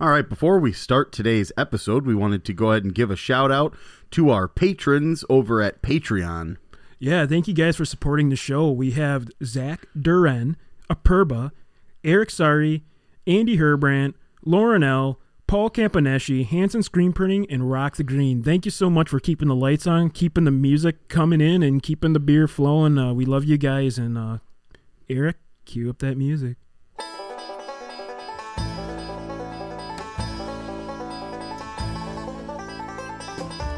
All right, before we start today's episode, we wanted to go ahead and give a shout out to our patrons over at Patreon. Yeah, thank you guys for supporting the show. We have Zach Duran, Aperba, Eric Sari, Andy Herbrandt, Lauren L., Paul Campaneschi, Hanson Screen Printing, and Rock the Green. Thank you so much for keeping the lights on, keeping the music coming in, and keeping the beer flowing. Uh, we love you guys. And uh, Eric, cue up that music.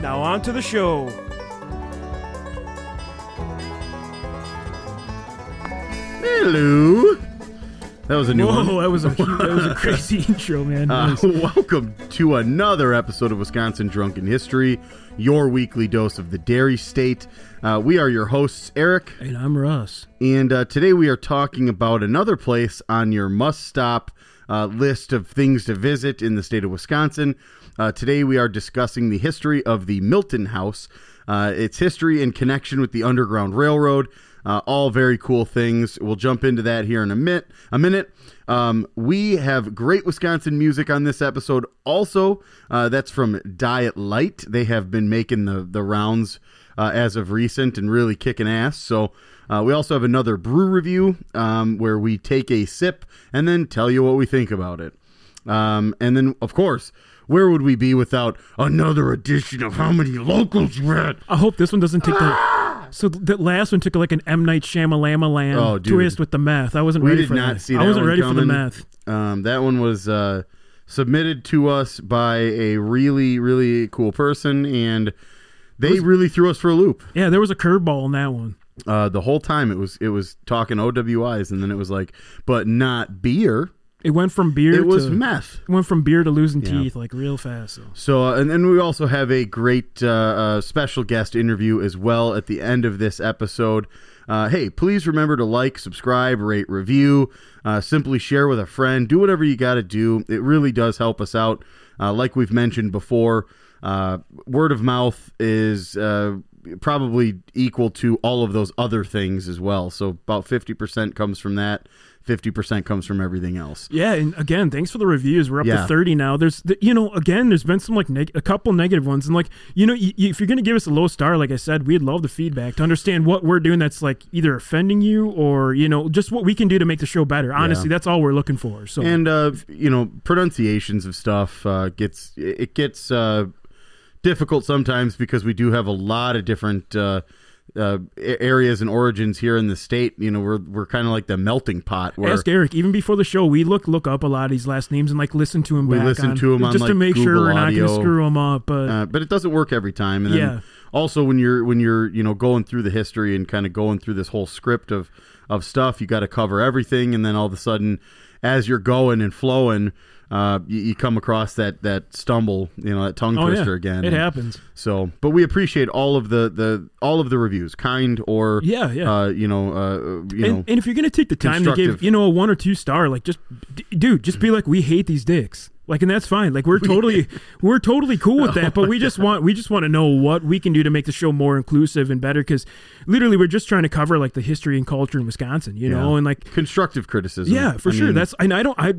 Now on to the show. Hello. That was a new Whoa, one. that was a that was a crazy intro, man. Uh, welcome to another episode of Wisconsin Drunken History, your weekly dose of the dairy state. Uh, we are your hosts, Eric, and I'm Russ. and uh, today we are talking about another place on your must stop uh, list of things to visit in the state of Wisconsin. Uh, today we are discussing the history of the Milton House, uh, its history and connection with the Underground Railroad. Uh, all very cool things. We'll jump into that here in a minute. A minute. Um, we have great Wisconsin music on this episode. Also, uh, that's from Diet Light. They have been making the the rounds uh, as of recent and really kicking ass. So uh, we also have another brew review um, where we take a sip and then tell you what we think about it. Um, and then, of course, where would we be without another edition of How Many Locals You Had? I hope this one doesn't take the. So that last one took like an M Night Shyamalama land Oh, twist with the meth. I wasn't We ready did for not that. see I wasn't one ready for the coming. meth. Um, that one was uh, submitted to us by a really, really cool person, and they really threw us for a loop. Yeah, there was a curveball in that one. Uh, the whole time it was it was talking OWIs, and then it was like, but not beer. It went from beer It was to meth. it went from beer to losing Yeah. teeth like real fast. So. So, uh, and then we also have a great uh, uh, special guest interview as well at the end of this episode. Uh, hey, please remember to like, subscribe, rate, review, uh, simply share with a friend. Do whatever you got to do. It really does help us out. Uh, like we've mentioned before, uh, word of mouth is uh, probably equal to all of those other things as well. So, about 50% comes from that, 50% comes from everything else. Yeah, and again, thanks for the reviews. We're up Yeah. to thirty now. There's, th- you know, again, there's been some like neg- a couple negative ones, and like, you know, y- y- if you're gonna give us a low star, like I said, we'd love the feedback to understand what we're doing that's like either offending you or you know just what we can do to make the show better. Honestly, that's all we're looking for. So and uh, you know pronunciations of stuff uh, gets it gets uh, difficult sometimes because we do have a lot of different uh, uh, areas and origins here in the state. You know, we're we're kind of like the melting pot where Ask Eric. Even before the show, we look look up a lot of these last names and like listen to them. We back listen on, to 'em on, just to like, make sure we're not going to screw them up. But uh, but it doesn't work every time. And then Yeah. also when you're when you're you know going through the history and kind of going through this whole script of of stuff, you got to cover everything, and then all of a sudden, as you're going and flowing. Uh, you, you come across that that stumble, you know, that tongue oh twister yeah, again. it and- happens. So, but we appreciate all of the the all of the reviews, kind or Yeah, yeah. uh, you know, uh, you know, and, and if you're gonna take the time to give you know a one or two star like just d- dude just be like we hate these dicks like and that's fine like we're totally we're totally cool with that but we just want we just want to know what we can do to make the show more inclusive and better because literally we're just trying to cover like the history and culture in wisconsin you know Yeah. and like constructive criticism. yeah for I sure mean, that's and i don't i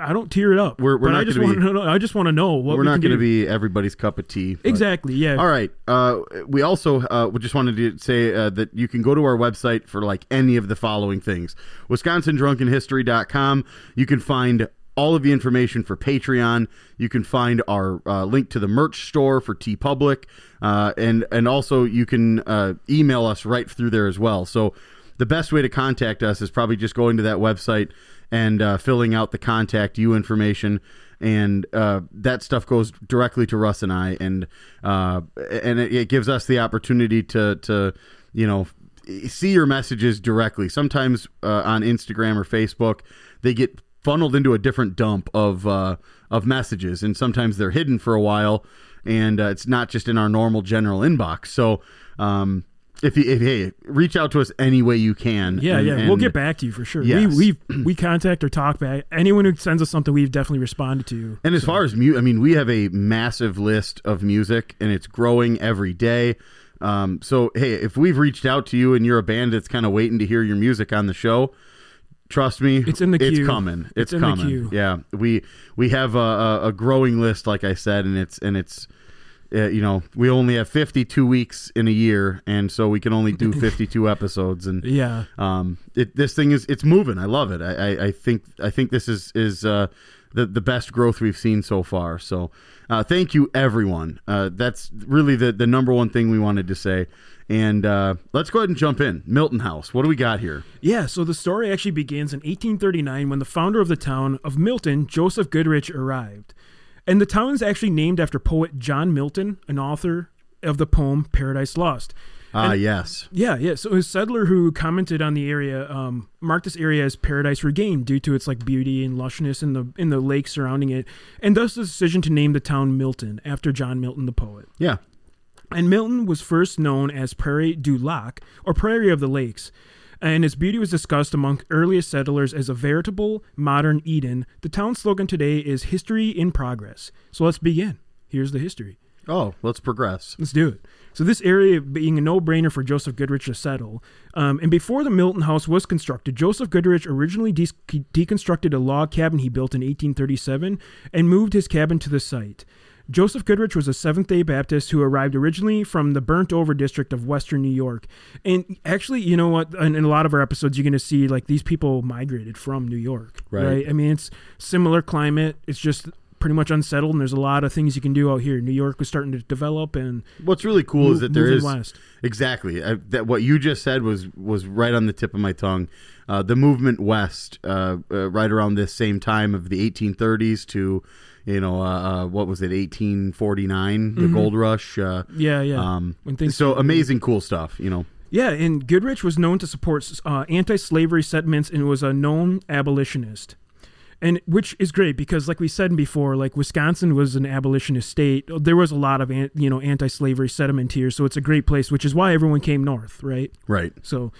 i don't tear it up We're- we're but not i just want to know i just want to know what we're we not going to be everybody's cup of tea. but- exactly yeah All right. Uh, we also uh, we just wanted to say uh, that you can go to our website for like any of the following things: WisconsinDrunkenHistory.com. You can find all of the information for Patreon. You can find our uh, link to the merch store for TeePublic, uh, and and also you can uh, email us right through there as well. So the best way to contact us is probably just going to that website and uh, filling out the contact you information and uh, that stuff goes directly to Russ and I, and uh, and it, it gives us the opportunity to to you know see your messages directly. Sometimes uh, on Instagram or Facebook, they get funneled into a different dump of uh, of messages, and sometimes they're hidden for a while, and uh, it's not just in our normal general inbox. So. Um, if you if, hey, reach out to us any way you can. Yeah, and- yeah, we'll get back to you for sure. Yes. We we we contact or talk back. Anyone who sends us something, we've definitely responded to. And as far as mu I mean, we have a massive list of music, and it's growing every day. Um, so hey, if we've reached out to you and you're a band that's kind of waiting to hear your music on the show, trust me, It's in the It's queue. coming. It's, It's in the coming. queue. Yeah, we we have a, a, a growing list, like I said, and it's and it's. Uh, you know, we only have 52 weeks in a year, and so we can only do 52 episodes. And Yeah, um, it, this thing is it's moving. I love it. I, I, I think I think this is is uh, the the best growth we've seen so far. So uh, thank you everyone. Uh, that's really the the number one thing we wanted to say. And uh, let's go ahead and jump in. Milton House. What do we got here? yeah. So the story actually begins in 1839 when the founder of the town of Milton, Joseph Goodrich, arrived, and the town is actually named after poet John Milton, an author of the poem Paradise Lost. Ah, yes. Yeah, yeah. So a settler who commented on the area um, marked this area as paradise regained due to its like beauty and lushness in the in the lake surrounding it, and thus the decision to name the town Milton after John Milton, the poet. Yeah. And Milton was first known as Prairie du Lac, or Prairie of the Lakes, and its beauty was discussed among earliest settlers as a veritable modern Eden. The town's slogan today is "History in Progress." So let's begin. Here's the history. Oh, let's progress. Let's do it. So this area being a no-brainer for Joseph Goodrich to settle, um, and before the Milton House was constructed, Joseph Goodrich originally de- deconstructed a log cabin he built in 1837 and moved his cabin to the site. Joseph Goodrich was a Seventh day Baptist who arrived originally from the burnt over district of Western New York. And actually, you know what? In, in a lot of our episodes, you're going to see like these people migrated from New York. Right. I mean, it's similar climate. It's just pretty much unsettled, and there's a lot of things you can do out here. New York was starting to develop, and What's really cool is that there is west. exactly I, that what you just said was was right on the tip of my tongue. Uh, the movement west, uh, uh, right around this same time of the 1830s to, you know, uh, uh, what was it, 1849, the gold rush. Uh, yeah, yeah. um, When things so amazing, cool stuff. You know, Yeah, and Goodrich was known to support uh, anti-slavery sentiments and was a known abolitionist. And which is great because, like we said before, like Wisconsin was an abolitionist state. There was a lot of you know anti-slavery sentiment here, so it's a great place, which is why everyone came north, right? right? So,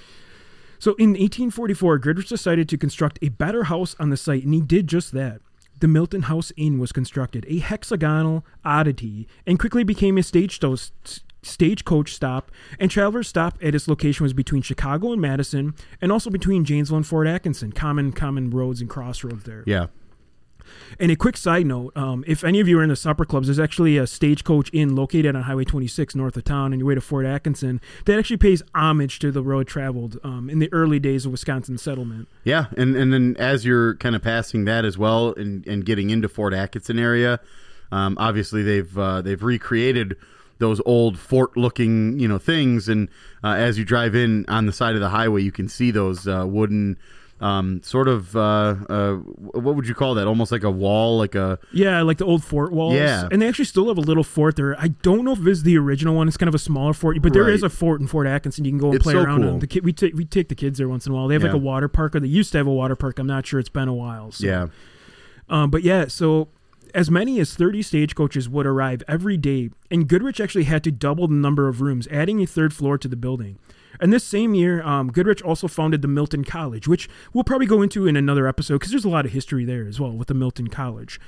so in 1844, Goodrich decided to construct a better house on the site, and he did just that. The Milton House Inn was constructed, a hexagonal oddity, and quickly became a stage stagecoach stop. And travelers stop at its location was between Chicago and Madison, and also between Janesville and Fort Atkinson, common common roads and crossroads there. Yeah, And a quick side note: um, if any of you are in the supper clubs, there's actually a stagecoach inn located on Highway 26 north of town, on your way to Fort Atkinson, that actually pays homage to the road traveled um, in the early days of Wisconsin settlement. yeah, and and then as you're kind of passing that as well, and and getting into Fort Atkinson area, um, obviously they've uh, they've recreated those old fort-looking you know things, and uh, as you drive in on the side of the highway, you can see those uh, wooden. Um, sort of, uh, uh, what would you call that? Almost like a wall, like a Yeah, like the old fort walls. Yeah. and they actually still have a little fort there. I don't know if is the original one. It's kind of a smaller fort, but there Right. is a fort in Fort Atkinson. You can go and It's play so around. cool. The kid, we take we take the kids there once in a while. They have like a water park, or they used to have a water park. I'm not sure. It's been a while. So. yeah, Um, but yeah, so as many as 30 stagecoaches would arrive every day, and Goodrich actually had to double the number of rooms, adding a third floor to the building. And this same year, um, Goodrich also founded the Milton College, which we'll probably go into in another episode because there's a lot of history there as well with the Milton College.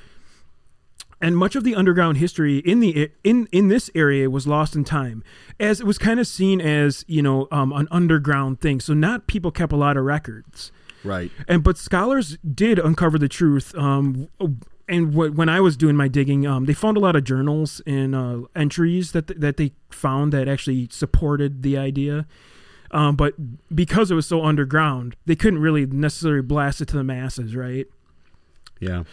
And much of the underground history in the in in this area was lost in time, as it was kind of seen as you know um, an underground thing. So not people kept a lot of records right. and but scholars did uncover the truth um and wh- when I was doing my digging, um, they found a lot of journals and uh, entries that th- that they found that actually supported the idea. Um, but because it was so underground, they couldn't really necessarily blast it to the masses, right? Yeah,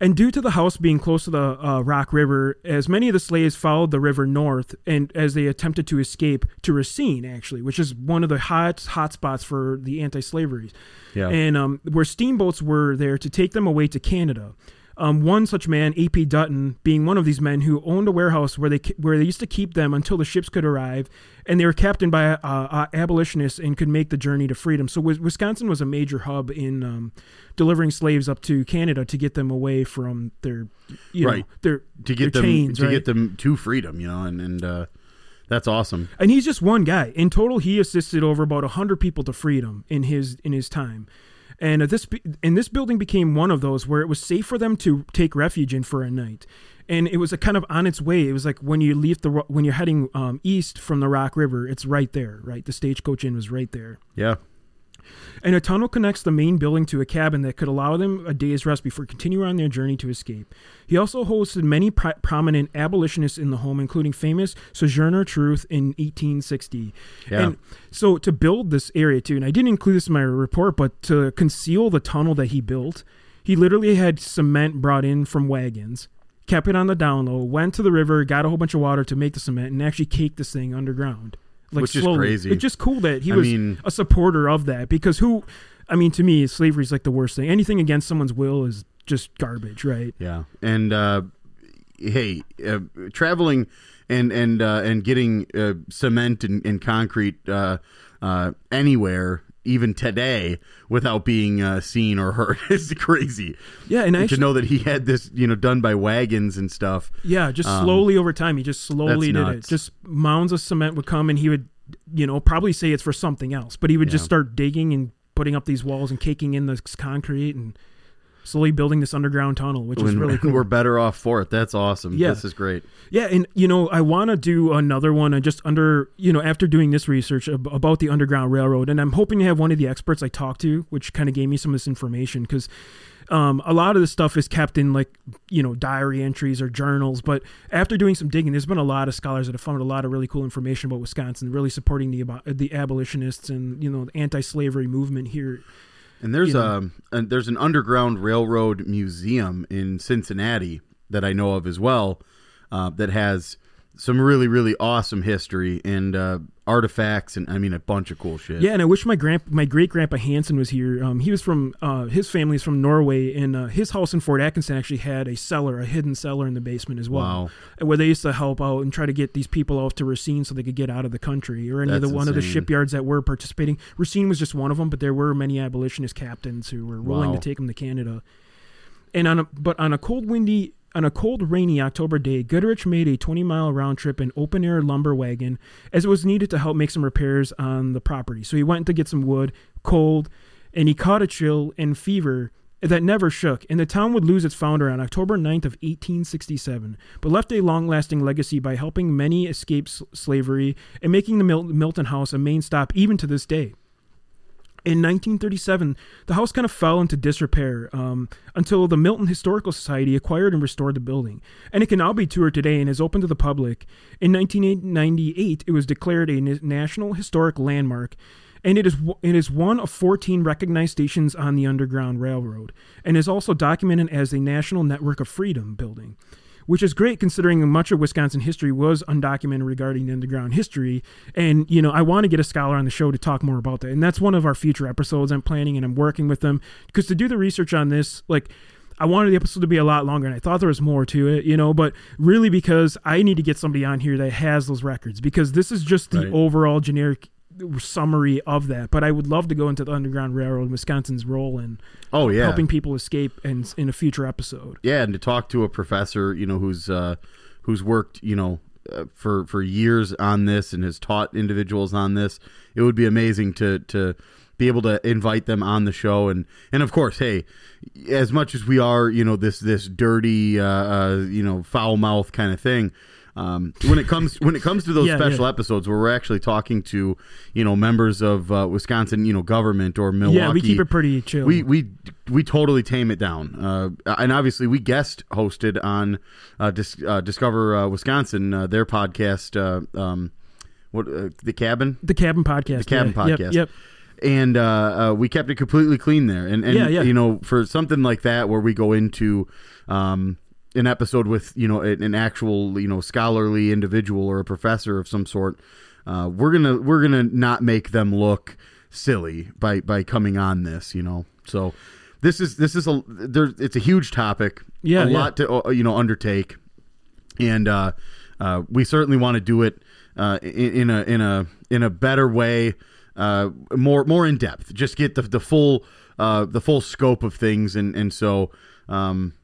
And due to the house being close to the uh, Rock River, as many of the slaves followed the river north, and as they attempted to escape to Racine, actually, which is one of the hot hot spots for the anti-slavery, yeah, and um, where steamboats were there to take them away to Canada. Um, one such man, A.P. Dutton, being one of these men who owned a warehouse where they where they used to keep them until the ships could arrive, and they were captained by uh, uh, abolitionists and could make the journey to freedom. So Wisconsin was a major hub in um, delivering slaves up to Canada to get them away from their, you Right. know, their to get their them chains, to right? get them to freedom, you know, and and uh, that's awesome. and he's just one guy. In total, he assisted over about hundred people to freedom in his in his time. And uh, this and this building became one of those where it was safe for them to take refuge in for a night. And it was a kind of on its way. It was like when you leave the when you're heading um, east from the Rock River, it's right there, right? The stagecoach inn was right there. Yeah, And a tunnel connects the main building to a cabin that could allow them a day's rest before continuing on their journey to escape. He also hosted many prominent abolitionists in the home, including famous Sojourner Truth in 1860. Yeah. And so to build this area too, and I didn't include this in my report, but to conceal the tunnel that he built, he literally had cement brought in from wagons, kept it on the down low, went to the river, got a whole bunch of water to make the cement, and actually caked this thing underground. Like Which is crazy. It's just cool that he I was mean- a supporter of that because who I mean to me slavery is like the worst thing. Anything against someone's will is just garbage, right? yeah, and uh, hey, uh, traveling and and uh, and getting uh, cement and, and concrete uh, uh, anywhere. Even today, without being uh, seen or heard, is crazy. Yeah, and to actually know that he had this, you know, done by wagons and stuff. yeah, just um, slowly over time he just slowly did it. Just mounds of cement would come and he would you know, probably say it's for something else, but he would just start digging and putting up these walls and caking in the concrete and slowly building this underground tunnel, which is really cool. we're better off for it. That's awesome. Yeah. This is great. Yeah, and you know, I want to do another one. And just under, you know, after doing this research ab- about the Underground Railroad, and I'm hoping to have one of the experts I talked to, which kind of gave me some of this information, because um, a lot of this stuff is kept in like, you know, diary entries or journals. But after doing some digging, there's been a lot of scholars that have found a lot of really cool information about Wisconsin, really supporting the the abolitionists and you know the anti-slavery movement here. And there's know. um there's an underground railroad museum in Cincinnati that I know of as well, uh, that has some really really awesome history and uh, artifacts and I mean a bunch of cool shit. Yeah, and I wish my grand my great grandpa Hansen was here. Um, he was from uh, his family's from Norway, and uh, his house in Fort Atkinson actually had a cellar, a hidden cellar in the basement as well, Wow. where they used to help out and try to get these people off to Racine so they could get out of the country or any of the That's one of the shipyards that were participating. Racine was just one of them, but there were many abolitionist captains who were willing Wow. to take them to Canada. And on a but on a cold windy on a cold rainy October day, Goodrich made a 20 mile round trip in open air lumber wagon as it was needed to help make some repairs on the property. So he went to get some wood, cold, and he caught a chill and fever that never shook, and the town would lose its founder on October 9th of 1867, but left a long-lasting legacy by helping many escape slavery and making the Mil- Milton House a main stop even to this day. In 1937, the house kind of fell into disrepair um, until the Milton Historical Society acquired and restored the building. And it can now be toured today and is open to the public. In 1998, it was declared a National Historic Landmark, and it is it is one of 14 recognized stations on the Underground Railroad, and is also documented as a National Network of Freedom building which is great considering much of Wisconsin history was undocumented regarding the underground history. And, you know, I want to get a scholar on the show to talk more about that. And that's one of our future episodes I'm planning and I'm working with them because to do the research on this, like, I wanted the episode to be a lot longer and I thought there was more to it, you know, but really because I need to get somebody on here that has those records because this is just the Right. overall generic summary of that. But I would love to go into the Underground Railroad, and Wisconsin's role in Oh yeah. helping people escape and in a future episode. Yeah, and to talk to a professor, you know, who's uh, who's worked, you know, uh, for for years on this and has taught individuals on this, it would be amazing to to be able to invite them on the show and and of course, hey, as much as we are, you know, this this dirty, uh, uh, you know, foul mouth kind of thing. Um, when it comes when it comes to those Yeah, special yeah. episodes where we're actually talking to you know members of uh, Wisconsin you know government or Milwaukee Yeah, we keep it pretty chill. we we we totally tame it down, uh, and obviously we guest hosted on uh, Dis- uh, Discover uh, Wisconsin, uh, their podcast, uh, um, what uh, the cabin, the Cabin Podcast. the cabin yeah. Yep, podcast, Yep. and uh, uh, we kept it completely clean there. And, and Yeah, yeah. you know, for something like that where we go into um, an episode with you know an, actual you know scholarly individual or a professor of some sort, uh, we're gonna we're gonna not make them look silly by by coming on this. You know, so this is this is a there. It's a huge topic. Yeah, a yeah. lot to uh, you know undertake, and uh, uh, we certainly want to do it uh, in, in a in a in a better way, uh, more more in depth. Just get the the full uh, the full scope of things, and and so. Um,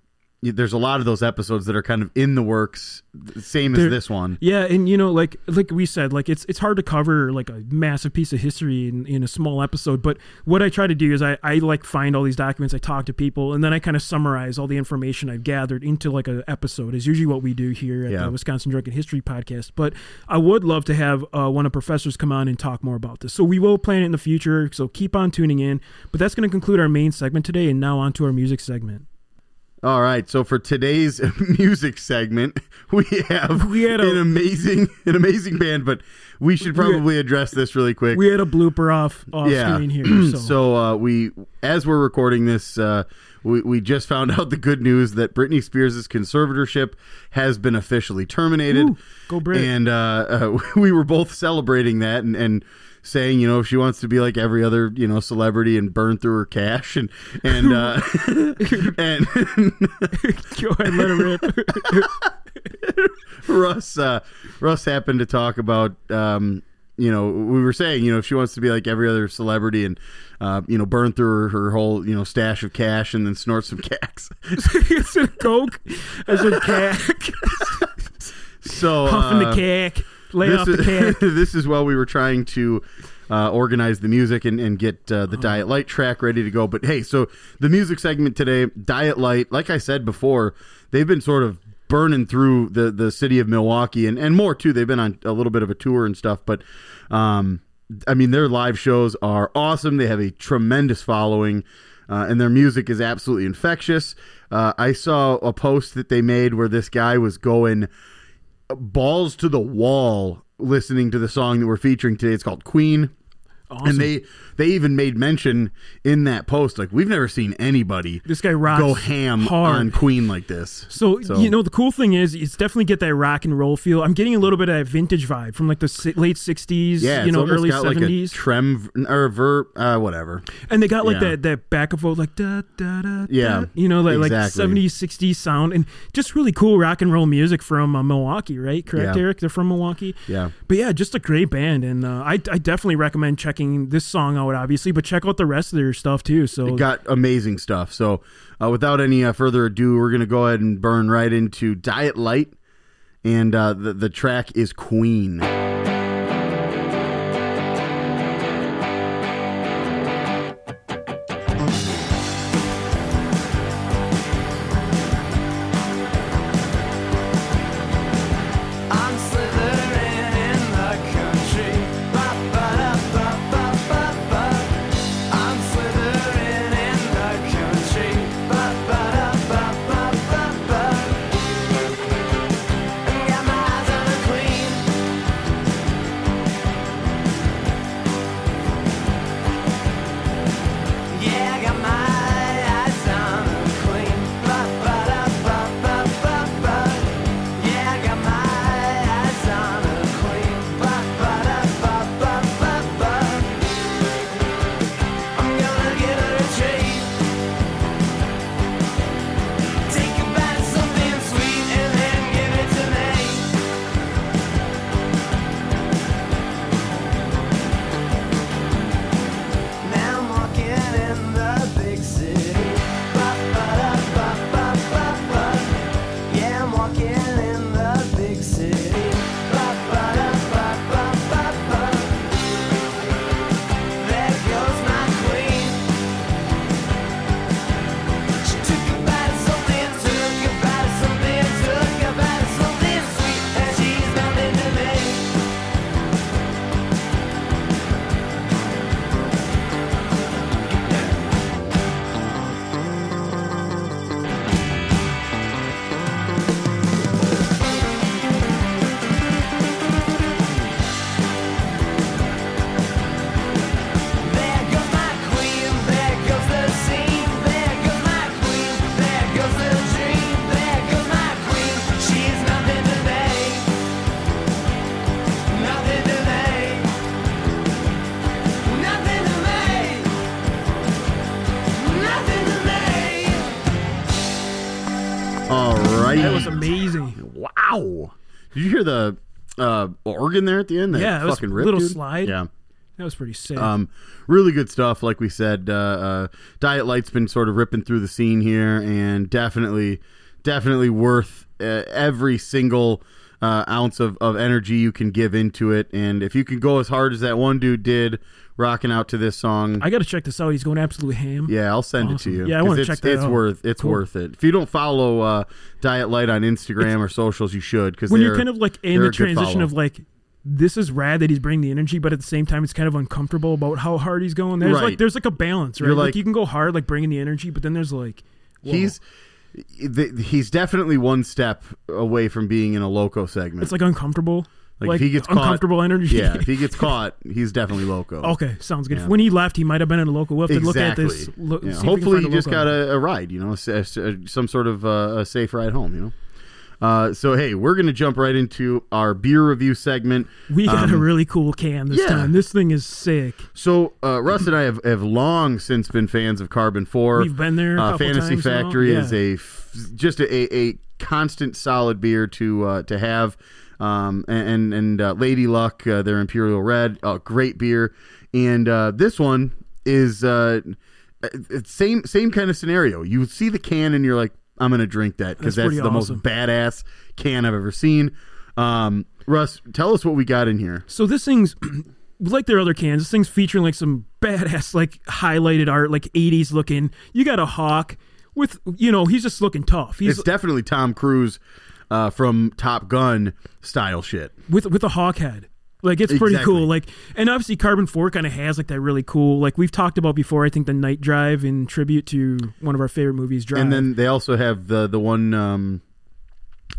there's a lot of those episodes that are kind of in the works, same as There- this one. Yeah, and you know, like like we said, like it's it's hard to cover like a massive piece of history in, in a small episode. But what I try to do is I, I like find all these documents, I talk to people, and then I kind of summarize all the information I've gathered into like a episode. Is usually what we do here at Yeah. the Wisconsin Drunken History Podcast. But I would love to have uh, one of the professors come on and talk more about this. So we will plan it in the future. So keep on tuning in. But that's going to conclude our main segment today, and now on to our music segment. All right, so for today's music segment, we have We had a- an amazing, an amazing band, but we should We had- probably address this really quick. We had a blooper off off screen here. So, so uh, we, as we're recording this, uh, we we just found out the good news that Britney Spears' conservatorship has been officially terminated, Woo, go Brit. and uh, uh, we were both celebrating that and and saying, you know, if she wants to be like every other, you know, celebrity and burn through her cash and and uh, and go ahead, let it rip. Russ uh, Russ happened to talk about um, you know we were saying you know if she wants to be like every other celebrity and uh, you know burn through her, her whole you know stash of cash and then snort some cacks. it's a coke. It's a cack. So Puffing uh, the cack. Lay this off the is, this is while we were trying to uh, organize the music and, and get uh, the Uh-huh. Diet Light track ready to go. But hey, so the music segment today, Diet Light, like I said before, they've been sort of burning through the, the city of Milwaukee and, and more too. They've been on a little bit of a tour and stuff, but um, I mean, their live shows are awesome. They have a tremendous following. Uh, and their music is absolutely infectious. Uh, I saw a post that they made where this guy was going balls to the wall listening to the song that we're featuring today. It's called Queen. Awesome. And they they even made mention in that post like we've never seen anybody this guy rocks go ham hard. on Queen like this. So, So- you know the cool thing is it's definitely get that rock and roll feel. I'm getting a little bit of that vintage vibe from like the late '60s, Yeah, you know, early got like a '70s, trem or ver uh, whatever. and they got like yeah. that that back and forth like da da da. Yeah, da, you know, like exactly. like '70s '60s sound and just really cool rock and roll music from uh, Milwaukee, right? Correct, Yeah. Eric? They're from Milwaukee. Yeah. But yeah, just a great band, and uh, I, I definitely recommend checking this song out, obviously, but check out the rest of their stuff too. So got amazing stuff. So, uh, without any uh, further ado, we're going to go ahead and burn right into Diet Light. And uh, the, the track is Queen. Organ there at the end? That Yeah, it was fucking a rip, little dude? slide. Yeah. That was pretty sick. Um, really good stuff. Like we said, uh, uh, Diet Light's been sort of ripping through the scene here, and definitely, definitely worth uh, every single uh, ounce of, of energy you can give into it. And if you can go as hard as that one dude did, rocking out to this song, I got to check this out. He's going absolutely ham. yeah, I'll send it to you. Yeah, I wanna it's, check that It's out. worth it's Cool. worth it. If you don't follow uh, Diet Light on Instagram or socials, you should because when you're kind of like in the transition of like this is rad that he's bringing the energy but at the same time it's kind of uncomfortable about how hard he's going there's Right. like there's like a balance right like, like- you can go hard like bringing the energy but then there's like whoa. he's he's definitely one step away from being in a loco segment. it's like uncomfortable Like, like, if he gets caught- uncomfortable energy yeah, if he gets caught, he's definitely loco. okay sounds good Yeah. when he left he might have been in a loco. we'll have to exactly. look at this look, Yeah, see if we can Hopefully, he just got a, a ride. You know, some sort of uh, a safe ride home. You know. Uh, so hey, we're gonna jump right into our beer review segment. we got a Um, really cool can this yeah. time this thing is sick So uh, Russ and I have, have long since been fans of Carbon Four. we've been there a uh, Fantasy. Factory Yeah. is a f- just a, a, a constant solid beer to uh, to have. Um, and and uh, Lady Luck, uh, their Imperial Red, uh, great beer. And uh, this one is uh, it's same same kind of scenario. You see the can and you're like, I'm gonna drink that because That's that's, the awesome. most badass can I've ever seen. Um, Russ, tell us what we got in here. So this thing's like their other cans. This thing's featuring like some badass, like highlighted art, like '80s looking. You got a hawk with, you know, he's just looking tough. He's It's definitely Tom Cruise uh, from Top Gun style shit. with with a hawk head. Like it's pretty Exactly. cool. Like and obviously Carbon Four kind of has like that really cool. Like we've talked about before. I think the Night Drive in tribute to one of our favorite movies, Drive. And then they also have the the one um,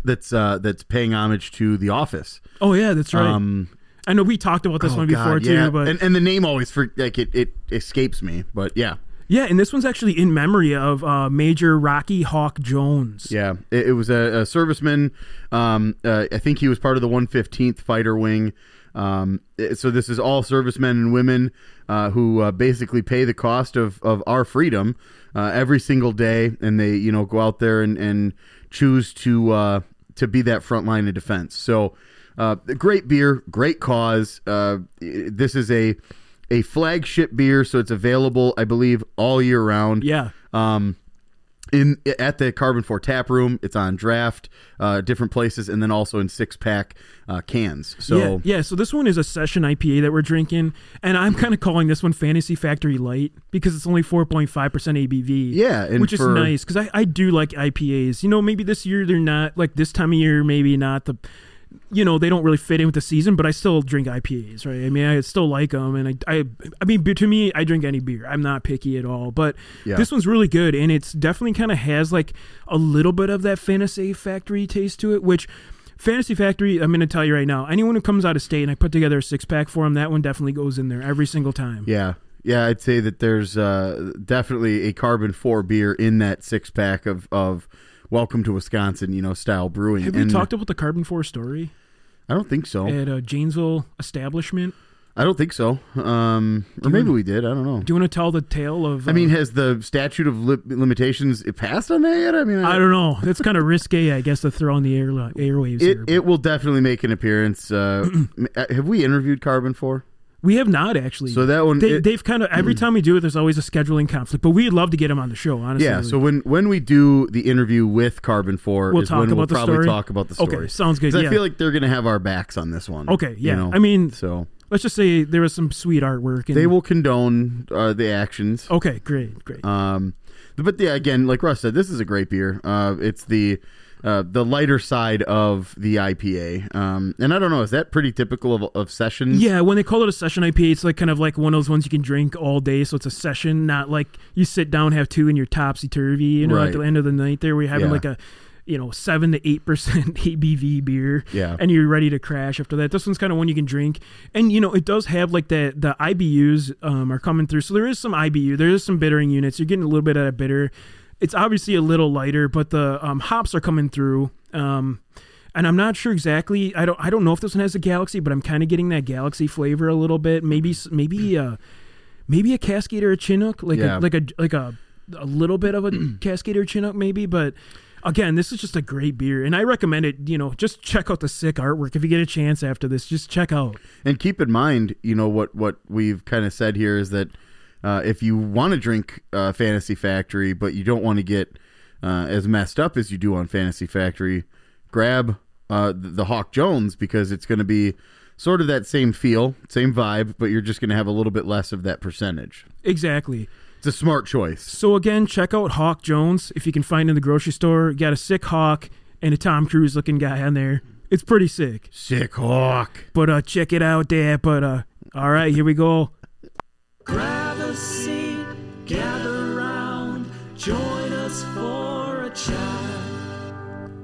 that's uh, that's paying homage to The Office. oh yeah, that's right. Um, I know we talked about this oh, one before God, too, but and, and the name always for like it, it escapes me. But yeah, yeah, and this one's actually in memory of uh, Major Rocky Hawk Jones. yeah, it, it was a, a serviceman. Um, uh, I think he was part of the 115th Fighter Wing. Um, so this is all servicemen and women uh, who uh, basically pay the cost of, of our freedom uh, every single day, and they you know go out there and, and choose to uh, to be that front line of defense. So uh, great beer, great cause. Uh, this is a a flagship beer, so it's available, I believe, all year round Yeah. um, in at the Carbon Four Tap Room. It's on draft, uh, different places, and then also in six pack uh, cans. So yeah, yeah. So this one is a session IPA that we're drinking, and I'm kind of calling this one Fantasy Factory Light because it's only 4.5 percent ABV. Yeah, and which is nice because I, I do like IPAs. You know, maybe this year they're not like this time of year. Maybe not the, you know, they don't really fit in with the season. But I still drink IPAs, right? I mean, I still like them, and I, I, I mean, to me, I drink any beer. I'm not picky at all. But Yeah. this one's really good, and it's definitely kind of has like a little bit of that Fantasy Factory taste to it, which. Fantasy Factory, I'm going to tell you right now. Anyone who comes out of state and I put together a six pack for them, that one definitely goes in there every single time. yeah, yeah, I'd say that there's uh, definitely a Carbon Four beer in that six pack of of Welcome to Wisconsin, you know, style brewing. Have and we talked about the Carbon Four story I don't think so. at a Janesville establishment? I don't think so. Um, or maybe we did. I don't know. Do you want to tell the tale of? I mean, uh, has the statute of li- limitations passed on that yet? I mean, I don't know. That's kind of risque, I guess, to throw on the air airwaves. It, but it will definitely make an appearance. Uh, have we interviewed Carbon Four? We have not actually. So that one, they, they've kind of every time we do it, there's always a scheduling conflict. But we'd love to get him on the show. Honestly, yeah. So when when we do the interview with Carbon Four, We'll is talk when we'll about the probably story? talk about the story. okay, sounds good. Yeah. I feel like they're gonna have our backs on this one. okay, you yeah. know? I mean, so let's just say there was some sweet artwork. And, they will condone uh, the actions. Okay, great, great. Um, but yeah, again, like Russ said, this is a great beer. Uh, it's the uh, the lighter side of the IPA. Um, and I don't know, is that pretty typical of, of sessions? Yeah, when they call it a session IPA, it's like kind of like one of those ones you can drink all day. So it's a session, not like you sit down, have two, and you're topsy turvy. You know, Right. at the end of the night, there where you're having Yeah. like a, you know, seven to eight percent ABV beer. Yeah. and you're ready to crash after that. This one's kind of one you can drink, and you know, it does have like the the IBUs um, are coming through. So there is some IBU, there is some bittering units. You're getting a little bit of bitter. It's obviously a little lighter, but the um, hops are coming through. Um, and I'm not sure exactly. I don't. I don't know if this one has a galaxy, but I'm kind of getting that galaxy flavor a little bit. Maybe. Maybe. Uh, maybe a Cascade or a Chinook, like Yeah. a like a like a a little bit of a Cascade or Chinook, maybe. But Again, this is just a great beer, and I recommend it. You know, just check out the sick artwork if you get a chance after this. Just check out. And keep in mind, you know what what we've kind of said here is that uh, if you want to drink uh, Fantasy Factory, but you don't want to get uh, as messed up as you do on Fantasy Factory, grab uh, the, the Hawk Jones because it's going to be sort of that same feel, same vibe, but you're just going to have a little bit less of that percentage. Exactly. It's a smart choice. So again, check out Hawk Jones if you can find in the grocery store. You got a sick hawk and a Tom Cruise looking guy on there. It's pretty sick. Sick Hawk. But uh, check it out there. But uh, all right, here we go. Grab a seat, gather round, join us for a chat.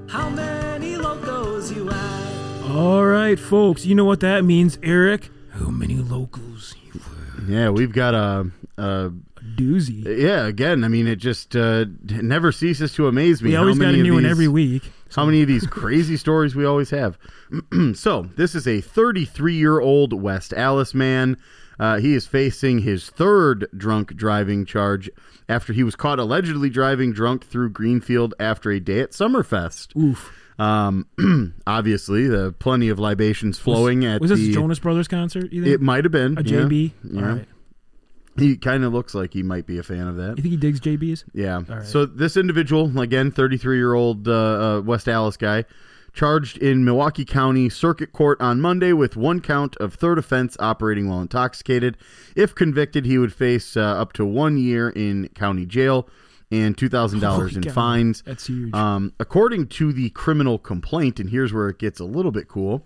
How many locos you at? All right, folks. You know what that means, Eric? How many locals you were? Yeah, we've got a. a Doozy. yeah, again, I mean, it just uh, it never ceases to amaze me. We how always got a many new one every week. How many of these crazy stories we always have? so, this is a 33 year old West Allis man. Uh, he is facing his third drunk driving charge after he was caught allegedly driving drunk through Greenfield after a day at Summerfest. Oof. Um, obviously, the plenty of libations flowing at Was this the. Jonas Brothers concert? You think? It might have been a. JB. Yeah. All right. He kind of looks like he might be a fan of that. You think he digs JBs? Yeah. right. So this individual, again, 33 year old uh, uh, West Allis guy, charged in Milwaukee County Circuit Court on Monday with one count of third offense operating while intoxicated. If convicted, he would face uh, up to one year in county jail and two thousand dollars in God. fines. That's huge. Um, according to the criminal complaint, and here's where it gets a little bit cool.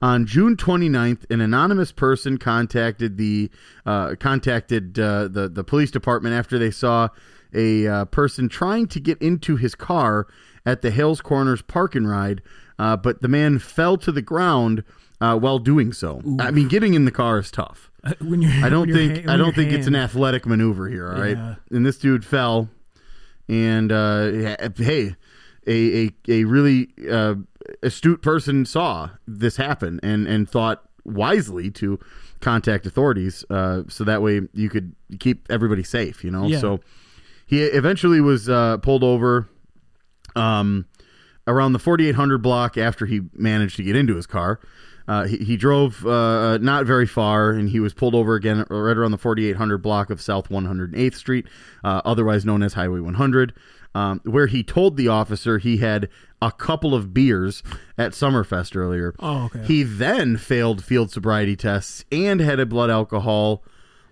On June 29th, an anonymous person contacted the uh, contacted uh, the the police department after they saw a uh, person trying to get into his car at the Hales Corners Park and Ride, uh, but the man fell to the ground uh, while doing so. I mean, getting in the car is tough. Uh, when you're, I don't think ha- I don't think it's an athletic maneuver here. All right, Yeah. and this dude fell, and uh, hey, a a, a really uh, astute person saw this happen and and thought wisely to contact authorities, uh, so that way you could keep everybody safe. You know, Yeah. so he eventually was uh, pulled over. Um, around the 4800 block after he managed to get into his car. Uh, he, he drove uh, not very far and he was pulled over again right around the 4800 block of South 108th Street, uh, otherwise known as Highway 100, um, where he told the officer he had a couple of beers at Summerfest earlier. Oh, okay. He then failed field sobriety tests and had a blood alcohol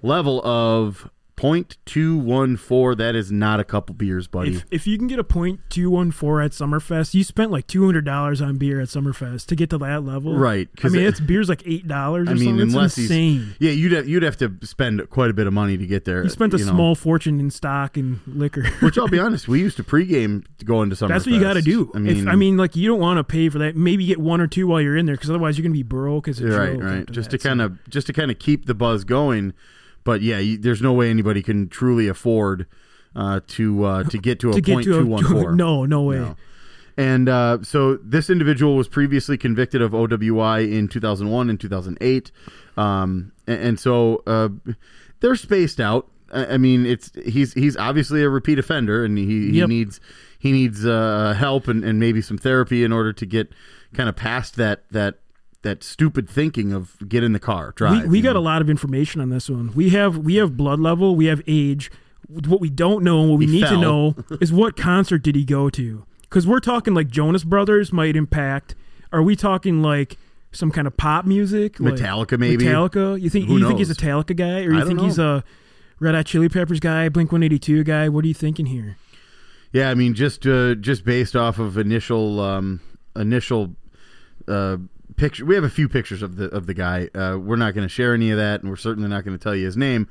level of 0.214. That is not a couple beers, buddy. If, if you can get a point two one four at Summerfest, you spent like two hundred dollars on beer at Summerfest to get to that level. Right, I mean, it- it's beer's like eight dollars. I mean, something. unless it's insane. yeah, you'd have, you'd have to spend quite a bit of money to get there. You spent a know. small fortune in stock and liquor. Which I'll be honest, we used to pregame to go into summer. That's what you got to do. I mean, if, I mean, like you don't want to pay for that. Maybe get one or two while you're in there, because otherwise you're gonna be broke as a right, right. Just that. to kind of just to kind of keep the buzz going. But yeah, you, there's no way anybody can truly afford uh, to uh, to get to a to point to two one four. no, no way. No. And uh, so this individual was previously convicted of OWI in 2001 and 2008. Um, and, and so uh, they're spaced out. I, I mean, it's he's he's obviously a repeat offender, and he, he Yep. needs he needs uh, help and, and maybe some therapy in order to get kind of past that that that stupid thinking of get in the car, drive. we we got know? a lot of information on this one. We have we have blood level, we have age. What we don't know and what we He need to know is what concert did he go to? Because we're talking like Jonas Brothers might impact. Are we talking like some kind of pop music? Like Metallica, maybe? Metallica. You think Who you think he's a? Metallica guy, or you think he's a Red Hot Chili Peppers guy, Blink One Eighty Two guy? What are you thinking here? Yeah, I mean, just uh, just based off of initial um, initial uh, picture, we have a few pictures of the of the guy. Uh, we're not going to share any of that, and we're certainly not going to tell you his name.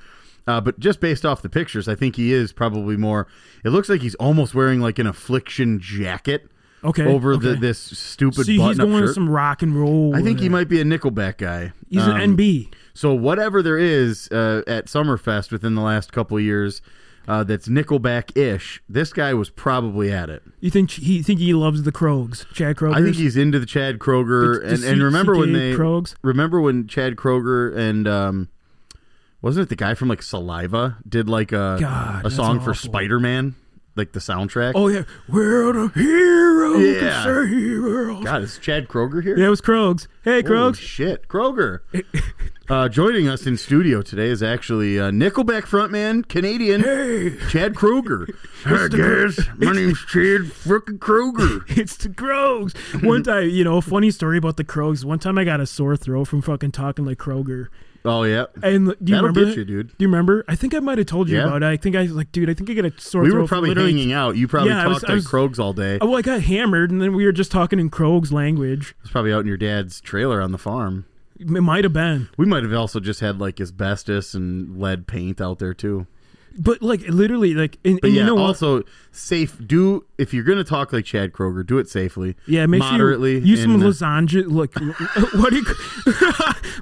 Uh, but just based off the pictures, I think he is probably more. It looks like he's almost wearing like an affliction jacket Okay, over the this stupid So he's going to some rock and roll. I think he might be a Nickelback guy. He's Um, an NB. So whatever there is uh, at Summerfest within the last couple years uh, that's Nickelback ish, this guy was probably at it. You think he think he loves the Krogs, Chad Kroeger? I think he's into the Chad Kroeger, The- the and, and C- remember when CK they Krogs? remember when Chad Kroeger and um, wasn't it the guy from like Saliva did like a God, a song for. Spider Man? Like the soundtrack. Oh yeah, we're the hero. Yeah. God, is Chad Kroeger here? Yeah, it was Krogs. Hey, Holy Krogs. shit, Kroeger. uh, joining us in studio today is actually uh, Nickelback frontman, Canadian Hey, Chad Kroeger. Hi guys, my name's Chad frickin' Kroeger. it's the Krogs. One time, you know, funny story about the Krogs. One time I got a sore throat from fucking talking like Kroeger. Oh yeah, And do you that'll remember? get you, dude. Do you remember? I think I might have told you Yeah. about it. I think I was like, dude, I think I got a sore We were probably hanging out. You probably Yeah, I was- talked I like was- Krogs all day. Oh, well, I got hammered, and then we were just talking in Krogs language. It's probably out in your dad's trailer on the farm. It might have been, We might have also just had like asbestos and lead paint out there too. But like literally, like, and, But and yeah, you know what? also safe. Do if you're gonna talk like Chad Kroeger, do it safely. Yeah, make moderately. sure you use some uh, lasagna. Look, what do you?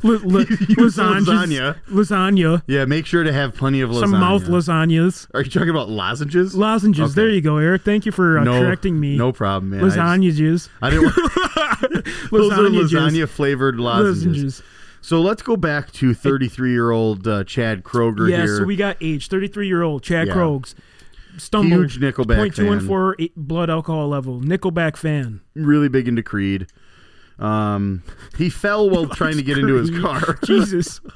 l- l- Use lasagna. Lasagna. Yeah, make sure to have plenty of lasagna. Some mouth lasagnas. Are you talking about lozenges? Lozenges. Okay. There you go, Eric. Thank you for uh, no, correcting me. No problem, man. I just- Lasagnas. I, didn't. want- Those are lasagna flavored lozenges. Lozenges. So let's go back to 33 year old uh, Chad Kroeger Yeah, here. so we got age 33 year old Chad Yeah. Krogs. Stumbled. Huge Nickelback fan. 0.214 eight- blood alcohol level. Nickelback fan. really big into Creed. Um, he fell while trying to get into his car. Jesus.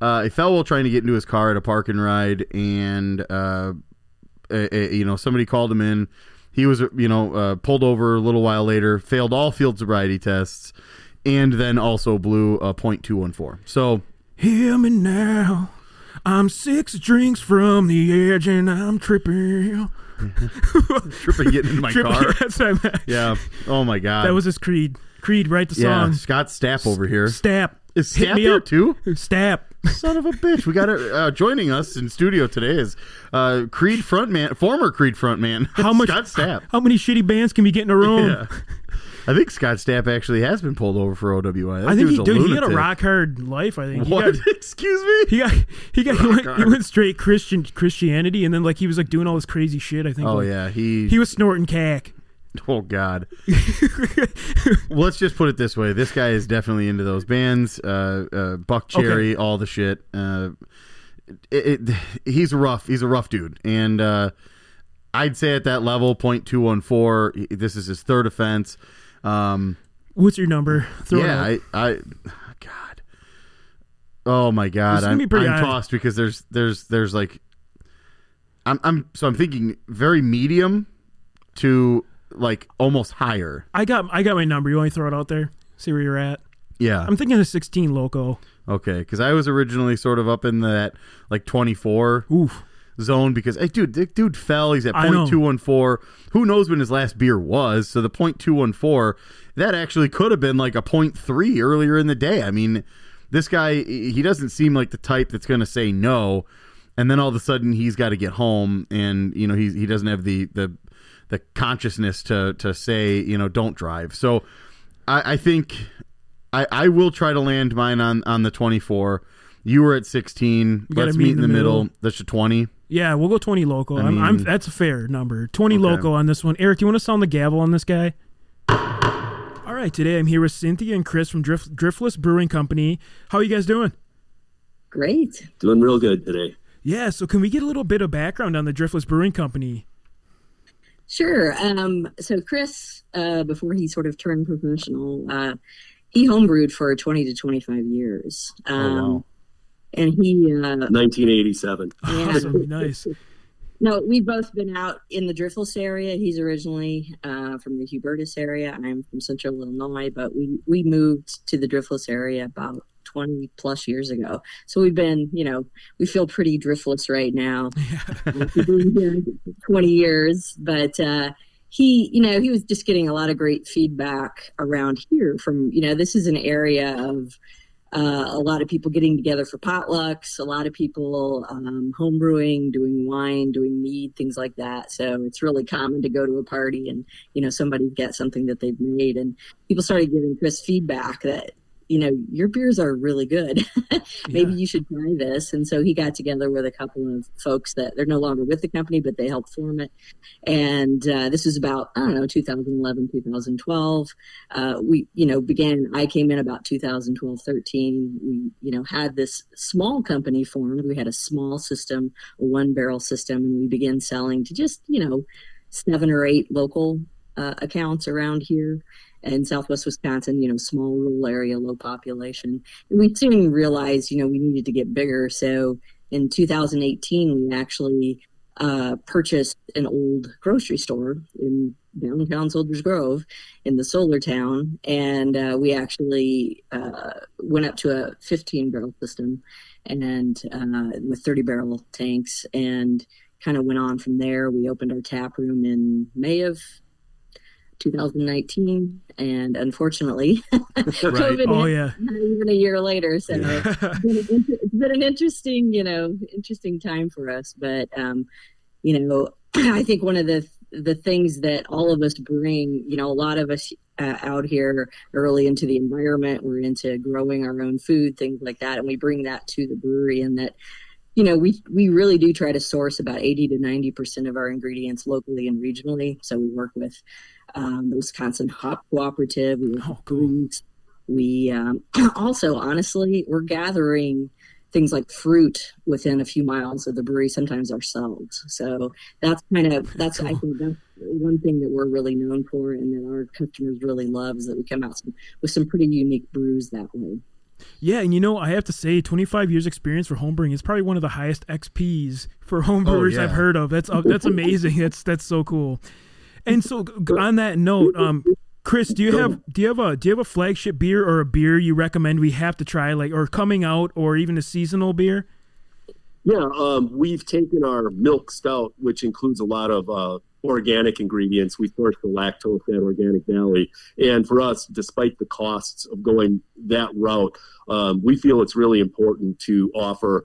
Uh, he fell while trying to get into his car at a park and ride, and uh, you know somebody called him in. He was you know uh, pulled over a little while later, failed all field sobriety tests, and then also blew a .214. So Hear me now. I'm six drinks from the edge and I'm tripping. tripping getting in my Tripping. car. That's what I meant. Yeah. Oh my god. That was his Creed. Creed, write the yeah. song. Scott Stapp over here. Stapp. Is Hit Stapp me here up. too? Stapp. Son of a bitch. We got it. Uh, joining us in studio today is uh, Creed frontman, former Creed frontman, How much? Scott Stapp. How many shitty bands can we get in a room? Yeah. I think Scott Stapp actually has been pulled over for OWI. That I think he, dude's a he had a rock hard life. I think. He What? got- Excuse me? He got he got he went, he went straight Christian Christianity, and then like he was like doing all this crazy shit. I think. Oh like, yeah, he. He was snorting cack. oh god. well, let's just put it this way: this guy is definitely into those bands. Uh, uh, Buckcherry, all the shit. Uh, it, it, he's a rough. He's a rough dude, and uh, I'd say at that level, point two one four. This is his third offense. Um, What's your number? Throw it yeah. I, I, God, oh my God, This is gonna I'm, I'm tossed because there's, there's, there's like, I'm, I'm, so I'm thinking very medium to like almost higher. I got I got my number. You want me to throw it out there? See where you're at. Yeah, I'm thinking the 16 loco. okay, because I was originally sort of up in that like 24 Oof. Zone because hey, dude, the dude fell. He's at I know. point two one four. Who knows when his last beer was? So the point two one four that actually could have been like a point three earlier in the day. I mean, this guy he doesn't seem like the type that's going to say no, and then all of a sudden he's got to get home, and you know he's he doesn't have the the the consciousness to to say you know don't drive. So I, I think I, I will try to land mine on on the twenty four. You were at sixteen. We gotta Let's meet in the middle. That's a twenty. Yeah, we'll go 20 local. I I'm, I'm, mean- that's a fair number. 20 Okay. loco on this one. Eric, you want to sound the gavel on this guy? All right, today I'm here with Cynthia and Chris from Drift, Driftless Brewing Company. How are you guys doing? Great. Doing real good today. Yeah, so can we get a little bit of background on the Driftless Brewing Company? Sure. Um, so Chris, uh, before he sort of turned professional, uh, he homebrewed for 20 to 25 years. Um, Oh, wow. And he, uh, 1987. yeah, Awesome, nice. no, we've both been out in the Driftless area. He's originally uh, from the Hubertus area. I'm from Central Illinois, but we we moved to the Driftless area about 20 plus years ago. So we've been, you know, we feel pretty driftless right now. We've been here 20 years, but uh, he, you know, he was just getting a lot of great feedback around here from, you know, this is an area of uh, a lot of people getting together for potlucks, a lot of people um, home brewing, doing wine, doing mead, things like that. So it's really common to go to a party and, you know, somebody get something that they've made. And people started giving Chris feedback that, you know, your beers are really good. Maybe Yeah. you should try this. And so he got together with a couple of folks that they're no longer with the company, but they helped form it. And uh, this was about, I don't know, 2011, 2012. Uh, we, you know, began, I came in about 2012, 13. We, you know, had this small company formed. We had a small system, a one barrel system, and we began selling to just, you know, seven or eight local uh, accounts around here in southwest Wisconsin, you know, small rural area, low population. And we soon realized, you know, we needed to get bigger. So in 2018, we actually uh, purchased an old grocery store in downtown Soldiers Grove in the solar town. And uh, we actually uh, went up to a 15 barrel system and uh, with 30 barrel tanks and kind of went on from there. We opened our tap room in May of 2019, and unfortunately, COVID Oh yeah. not even a year later. So it's, been inter- it's been an interesting, you know, interesting time for us. But um, you know, I think one of the the things that all of us bring, you know, a lot of us uh, out here early into the environment, we're into growing our own food, things like that, and we bring that to the brewery, and that you know, we we really do try to source about 80 to 90 percent of our ingredients locally and regionally. So we work with um, the Wisconsin Hop Cooperative. We work Oh, with cool. breweries. We um, also, honestly, we're gathering things like fruit within a few miles of the brewery, sometimes ourselves. So that's kind of that's I think that's one thing that we're really known for, and that our customers really love is that we come out some, with some pretty unique brews that way. Yeah, and you know, I have to say, 25 years experience for homebrewing is probably one of the highest XPs for homebrewers yeah. I've heard of. That's uh, that's amazing. that's that's so cool. And so, on that note, um, Chris, do you have do you have a do you have a flagship beer or a beer you recommend we have to try, like or coming out, or even a seasonal beer? Yeah, um, we've taken our milk stout, which includes a lot of uh, organic ingredients. We source the lactose at Organic Valley, and for us, despite the costs of going that route, um, we feel it's really important to offer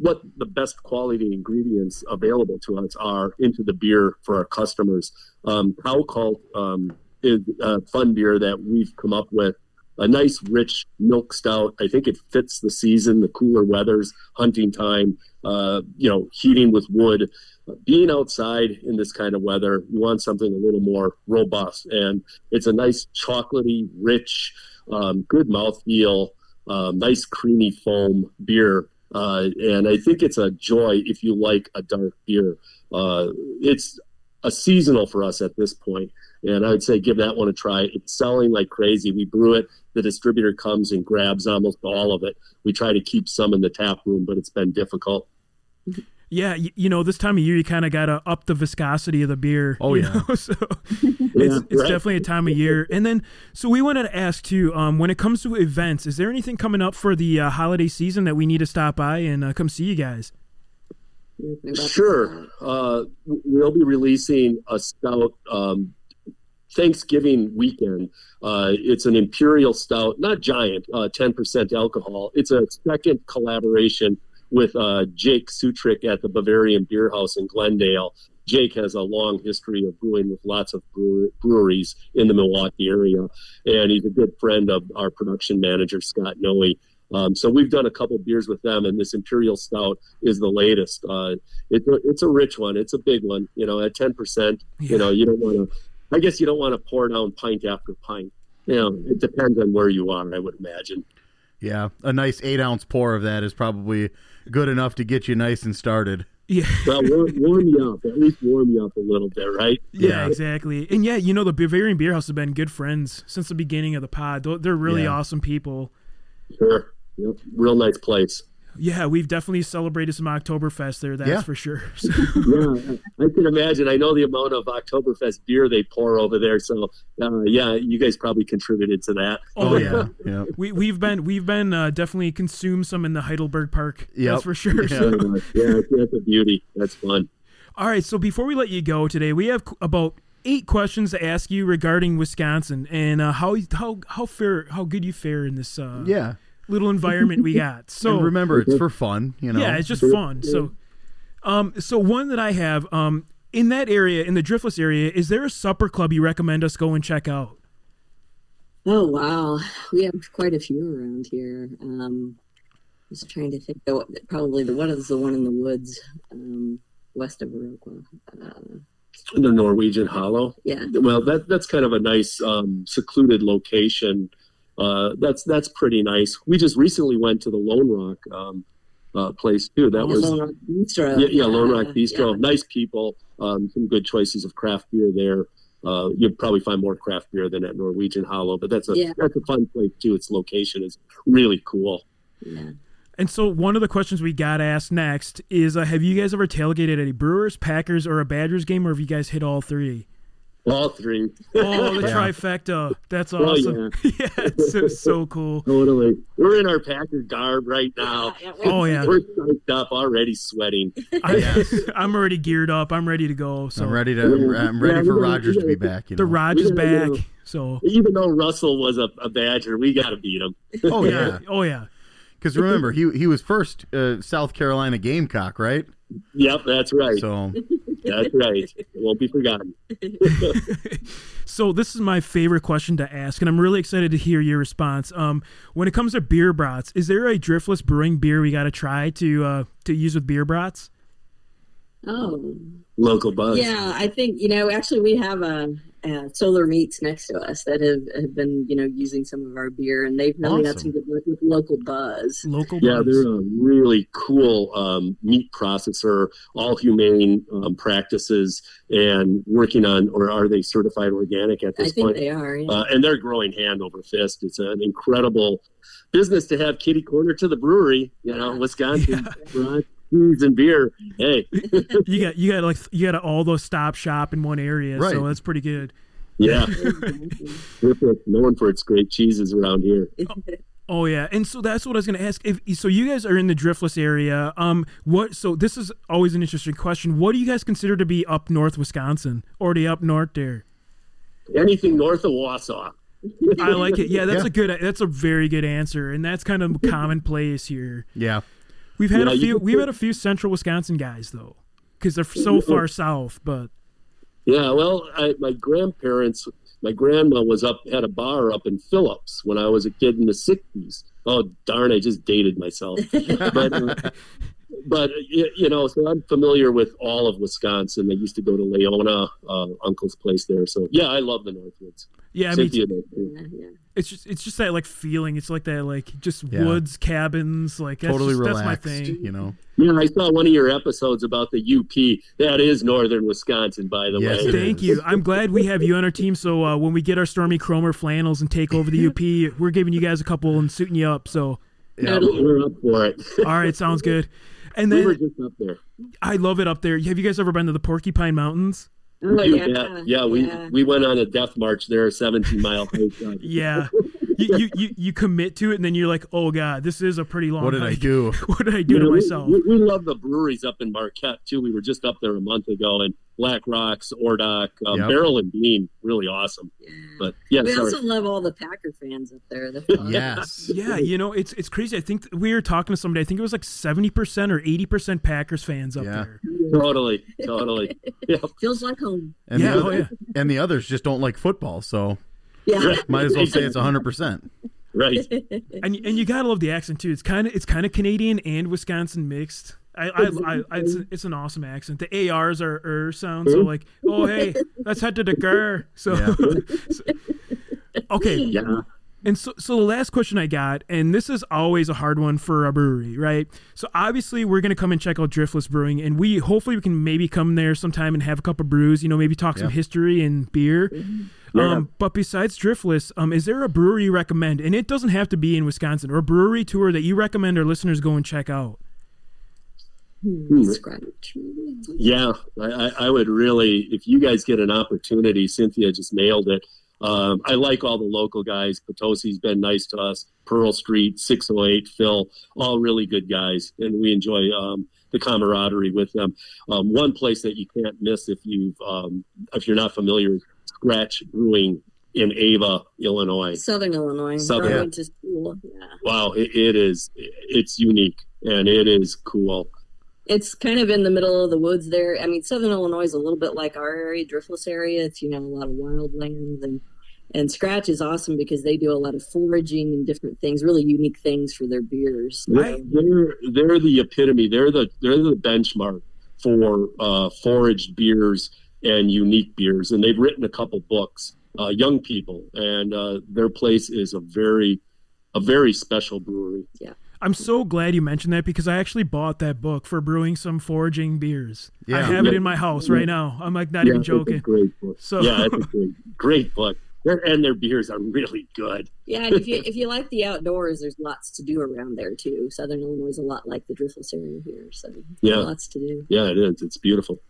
what the best quality ingredients available to us are into the beer for our customers. Um, Cow Cult um, is a fun beer that we've come up with. A nice, rich milk stout. I think it fits the season, the cooler weathers, hunting time, uh, you know, heating with wood. Being outside in this kind of weather, you want something a little more robust. And it's a nice, chocolatey, rich, um, good mouthfeel, um, nice, creamy foam beer. Uh, and I think it's a joy if you like a dark beer. Uh, it's a seasonal for us at this point, and I would say give that one a try. It's selling like crazy. We brew it. The distributor comes and grabs almost all of it. We try to keep some in the tap room, but it's been difficult. Yeah, you, you know, this time of year you kind of gotta up the viscosity of the beer. Oh, you yeah. know? so it's, it's right. definitely a time of year. And then, so we wanted to ask too, um, when it comes to events, is there anything coming up for the uh, holiday season that we need to stop by and uh, come see you guys? Sure. Uh, we'll be releasing a stout um, Thanksgiving weekend. Uh, it's an imperial stout, not giant, uh, 10% alcohol. It's a second collaboration with uh, Jake Sutrick at the Bavarian Bierhaus in Glendale. Jake has a long history of brewing with lots of breweries in the Milwaukee area, and he's a good friend of our production manager, Scott Noe. Um, so we've done a couple beers with them, and this Imperial Stout is the latest. Uh, it, it's a rich one. It's a big one. You know, at ten percent, Yeah. you know, you don't want to. I guess you don't want to pour down pint after pint. You know, it depends on where you are. I would imagine. Yeah, a nice eight ounce pour of that is probably good enough to get you nice and started. Yeah. Well, warm, warm you up. At least warm you up a little bit, right? Yeah, Yeah. exactly. And yeah, you know, the Bavarian Bierhaus have been good friends since the beginning of the pod. They're- They're really Yeah. awesome people. Sure. Yep. Real nice place. Yeah, we've definitely celebrated some Oktoberfest there, that's Yeah. for sure. So, yeah, I can imagine. I know the amount of Oktoberfest beer they pour over there. So, uh, yeah, you guys probably contributed to that. Oh, yeah. yeah. we we've been we've been uh, definitely consumed some in the Heidelberg Park. Yep. That's for sure. Yeah. So- yeah, that's a beauty. That's fun. All right, so before we let you go today, we have about eight questions to ask you regarding Wisconsin and uh, how how how fair how good you fare in this uh, Yeah. Little environment we got. So and remember, it's for fun. You know. yeah, it's just fun. So, um, so one that I have, um, in that area, in the Driftless area, is there a supper club you recommend us go and check out? Oh wow, we have quite a few around here. Um, just trying to think. Probably the one is the one in the woods, um, west of Viroqua. Uh, The Norwegian Hollow. yeah, Well, that that's kind of a nice um, secluded location. Uh, that's that's pretty nice. We just recently went to the Lone Rock um, uh, place too. That was Lone Rock Bistro. yeah, yeah, Lone Rock Yeah, Bistro. yeah. Nice people. Um, some good choices of craft beer there. Uh, you'd probably find more craft beer than at Norwegian Hollow, but that's a Yeah. that's a fun place too. Its location is really cool. Yeah. And so one of the questions we got asked next is, uh, have you guys ever tailgated at a Brewers, Packers, or a Badgers game, or have you guys hit all three? All three, Oh, the Yeah. trifecta! That's Oh, awesome. yeah, it's so, so cool. totally. We're in our Packer garb right now. Yeah, Oh yeah, We're psyched up, already sweating. I, I'm already geared up. I'm ready to go. So I'm ready to. I'm ready Yeah, for Rodgers to be back. You the know? Raj is back. know- So Even though Russell was a, a Badger, we got to beat him. oh yeah, oh yeah. Because remember he he was first uh, South Carolina Gamecock, right? Yep, that's right. So That's right. It won't be forgotten. So this is my favorite question to ask, and I'm really excited to hear your response. Um, when it comes to beer brats, is there a driftless brewing beer we got to try to uh, to use with beer brats? Oh, Local buzz. yeah. I think you know. Actually, we have a, uh Solar Meats next to us that have, have been you know using some of our beer, and they've really got Awesome. some good work with local buzz. Local. Yeah, buzz. they're a really cool um, meat processor, all humane um, practices, and working on, or are they certified organic at this I this think point? they are. Yeah. Uh, and they're growing hand over fist. It's an incredible business to have kitty corner to the brewery. You know, Wisconsin, restaurant, cheese and beer. Hey, you got you got like you got all those stop shop in one area, Right. so that's pretty good. yeah, Terrific. known for its great cheeses around here. Oh yeah, and so that's what I was going to ask. If so, you guys are in the driftless area. Um, what? So this is always an interesting question. What do you guys consider to be up north Wisconsin, already up north there? Anything north of Wausau. I like it. Yeah, that's Yeah. a good. That's a very good answer, and that's kind of commonplace here. yeah, We've had Yeah, a few. We've put- had a few central Wisconsin guys though, because they're so far south. But Yeah, well, I, my grandparents, my grandma was up had a bar up in Phillips when I was a kid in the '60s. Oh darn, I just dated myself. but but you know, so I'm familiar with all of Wisconsin. I used to go to Leona, uh, uncle's place there. So yeah, I love the Northwoods. yeah, Cynthia does too. yeah, yeah. It's just it's just that like feeling. It's like that like just Yeah. woods cabins. Like that's totally just, relaxed. That's my thing. You know, Yeah, I saw one of your episodes about the UP. That is northern Wisconsin, by the Yes, way. it Thank you. I'm glad we have you on our team. So uh, when we get our Stormy Kromer flannels and take over the UP, we're giving you guys a couple and suiting you up. So yeah, We're up for it. all right, sounds good. And then we were just up there. I love it up there. Have you guys ever been to the Porcupine Mountains? Oh, You yeah, bet. yeah, we we went on a death march there, a 17 mile hike. Yeah. You, you, you you commit to it and then you're like, oh god, this is a pretty long. what did I do? What did I do to Yeah, we- myself? We, we love the breweries up in Marquette too. We were just up there a month ago, and Black Rocks, Ore Dock, um, Yep. Barrel and Beam, really awesome. Yeah. But yeah, we sorry. also love all the Packer fans up there. They're. Yes. Yeah, you know, it's it's crazy. I think th- we were talking to somebody. I think it was like seventy percent or eighty percent Packers fans up Yeah. there. totally, totally. Yeah, Feels like home. And Yeah, the oh, yeah. and the others just don't like football, so Yeah. might as well say it's hundred percent. right. And and you gotta love the accent too. It's kind of it's kind of Canadian and Wisconsin mixed. I, I, I, I it's, it's an awesome accent. The ARs are er sound so like oh hey let's head to the gar. So, Yeah. so- okay, Yeah, And so, so the last question I got, and this is always a hard one for a brewery, right? So obviously we're gonna come and check out Driftless Brewing, and we hopefully we can maybe come there sometime and have a couple of brews, you know, maybe talk some history and beer. Yeah. Um, but besides Driftless, um, is there a brewery you recommend? And it doesn't have to be in Wisconsin, or a brewery tour that you recommend our listeners go and check out. Hmm, yeah. I, I, I would really, if you guys get an opportunity, Cynthia just nailed it. Um, I like all the local guys. Potosi's been nice to us. Pearl Street, 608, Phil, all really good guys, and we enjoy um, the camaraderie with them. Um, one place that you can't miss if you um, if you're not familiar, is Scratch Brewing in Ava, Illinois. Southern Illinois. Southern. Where I to school. Yeah. Wow, it, it is it's unique and it is cool. It's kind of in the middle of the woods there. I mean, Southern Illinois is a little bit like our area, Driftless area. It's, you know, a lot of wildlands and And Scratch is awesome because they do a lot of foraging and different things, really unique things for their beers. They're, they're they're the epitome. They're the they're the benchmark for uh, foraged beers and unique beers. And they've written a couple books, uh, young people, and uh, their place is a very a very special brewery. Yeah. I'm so glad you mentioned that because I actually bought that book for brewing some foraging beers. Yeah. I Yeah. have it in my house right now. I'm like not Yeah, even it's a joking. great book. So yeah, it's a great, great book. Their, and their beers are really good. Yeah, and if you if you like the outdoors, there's lots to do around there too. Southern Illinois is a lot like the Driftless area here, so Yeah. lots to do. Yeah, it is. It's beautiful.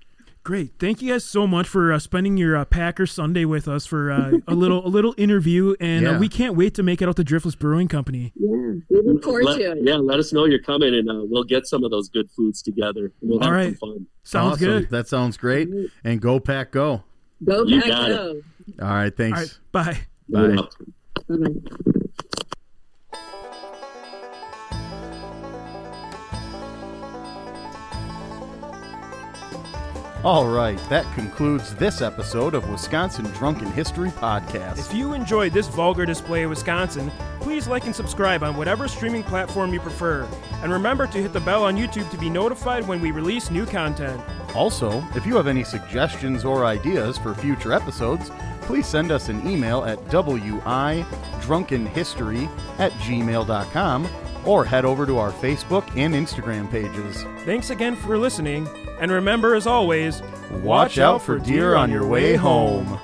Great. Thank you guys so much for uh, spending your uh, Packer Sunday with us for uh, a little a little interview, and uh, Yeah. we can't wait to make it out to Driftless Brewing Company. Yeah, we look forward Let- to it. Yeah, let us know you're coming, and uh, we'll get some of those good foods together. We'll have All right. some fun. Sounds awesome. good. That sounds great. And go pack go. Go You back, got it. go. All right, thanks. right, bye. Bye. Bye-bye. All right, that concludes this episode of Wisconsin Drunken History Podcast. If you enjoyed this vulgar display of Wisconsin, please like and subscribe on whatever streaming platform you prefer. And remember to hit the bell on YouTube to be notified when we release new content. Also, if you have any suggestions or ideas for future episodes, please send us an email at widrunkenhistory at gmail.com or head over to our Facebook and Instagram pages. Thanks again for listening, and remember, as always, Watch out for deer on your way home.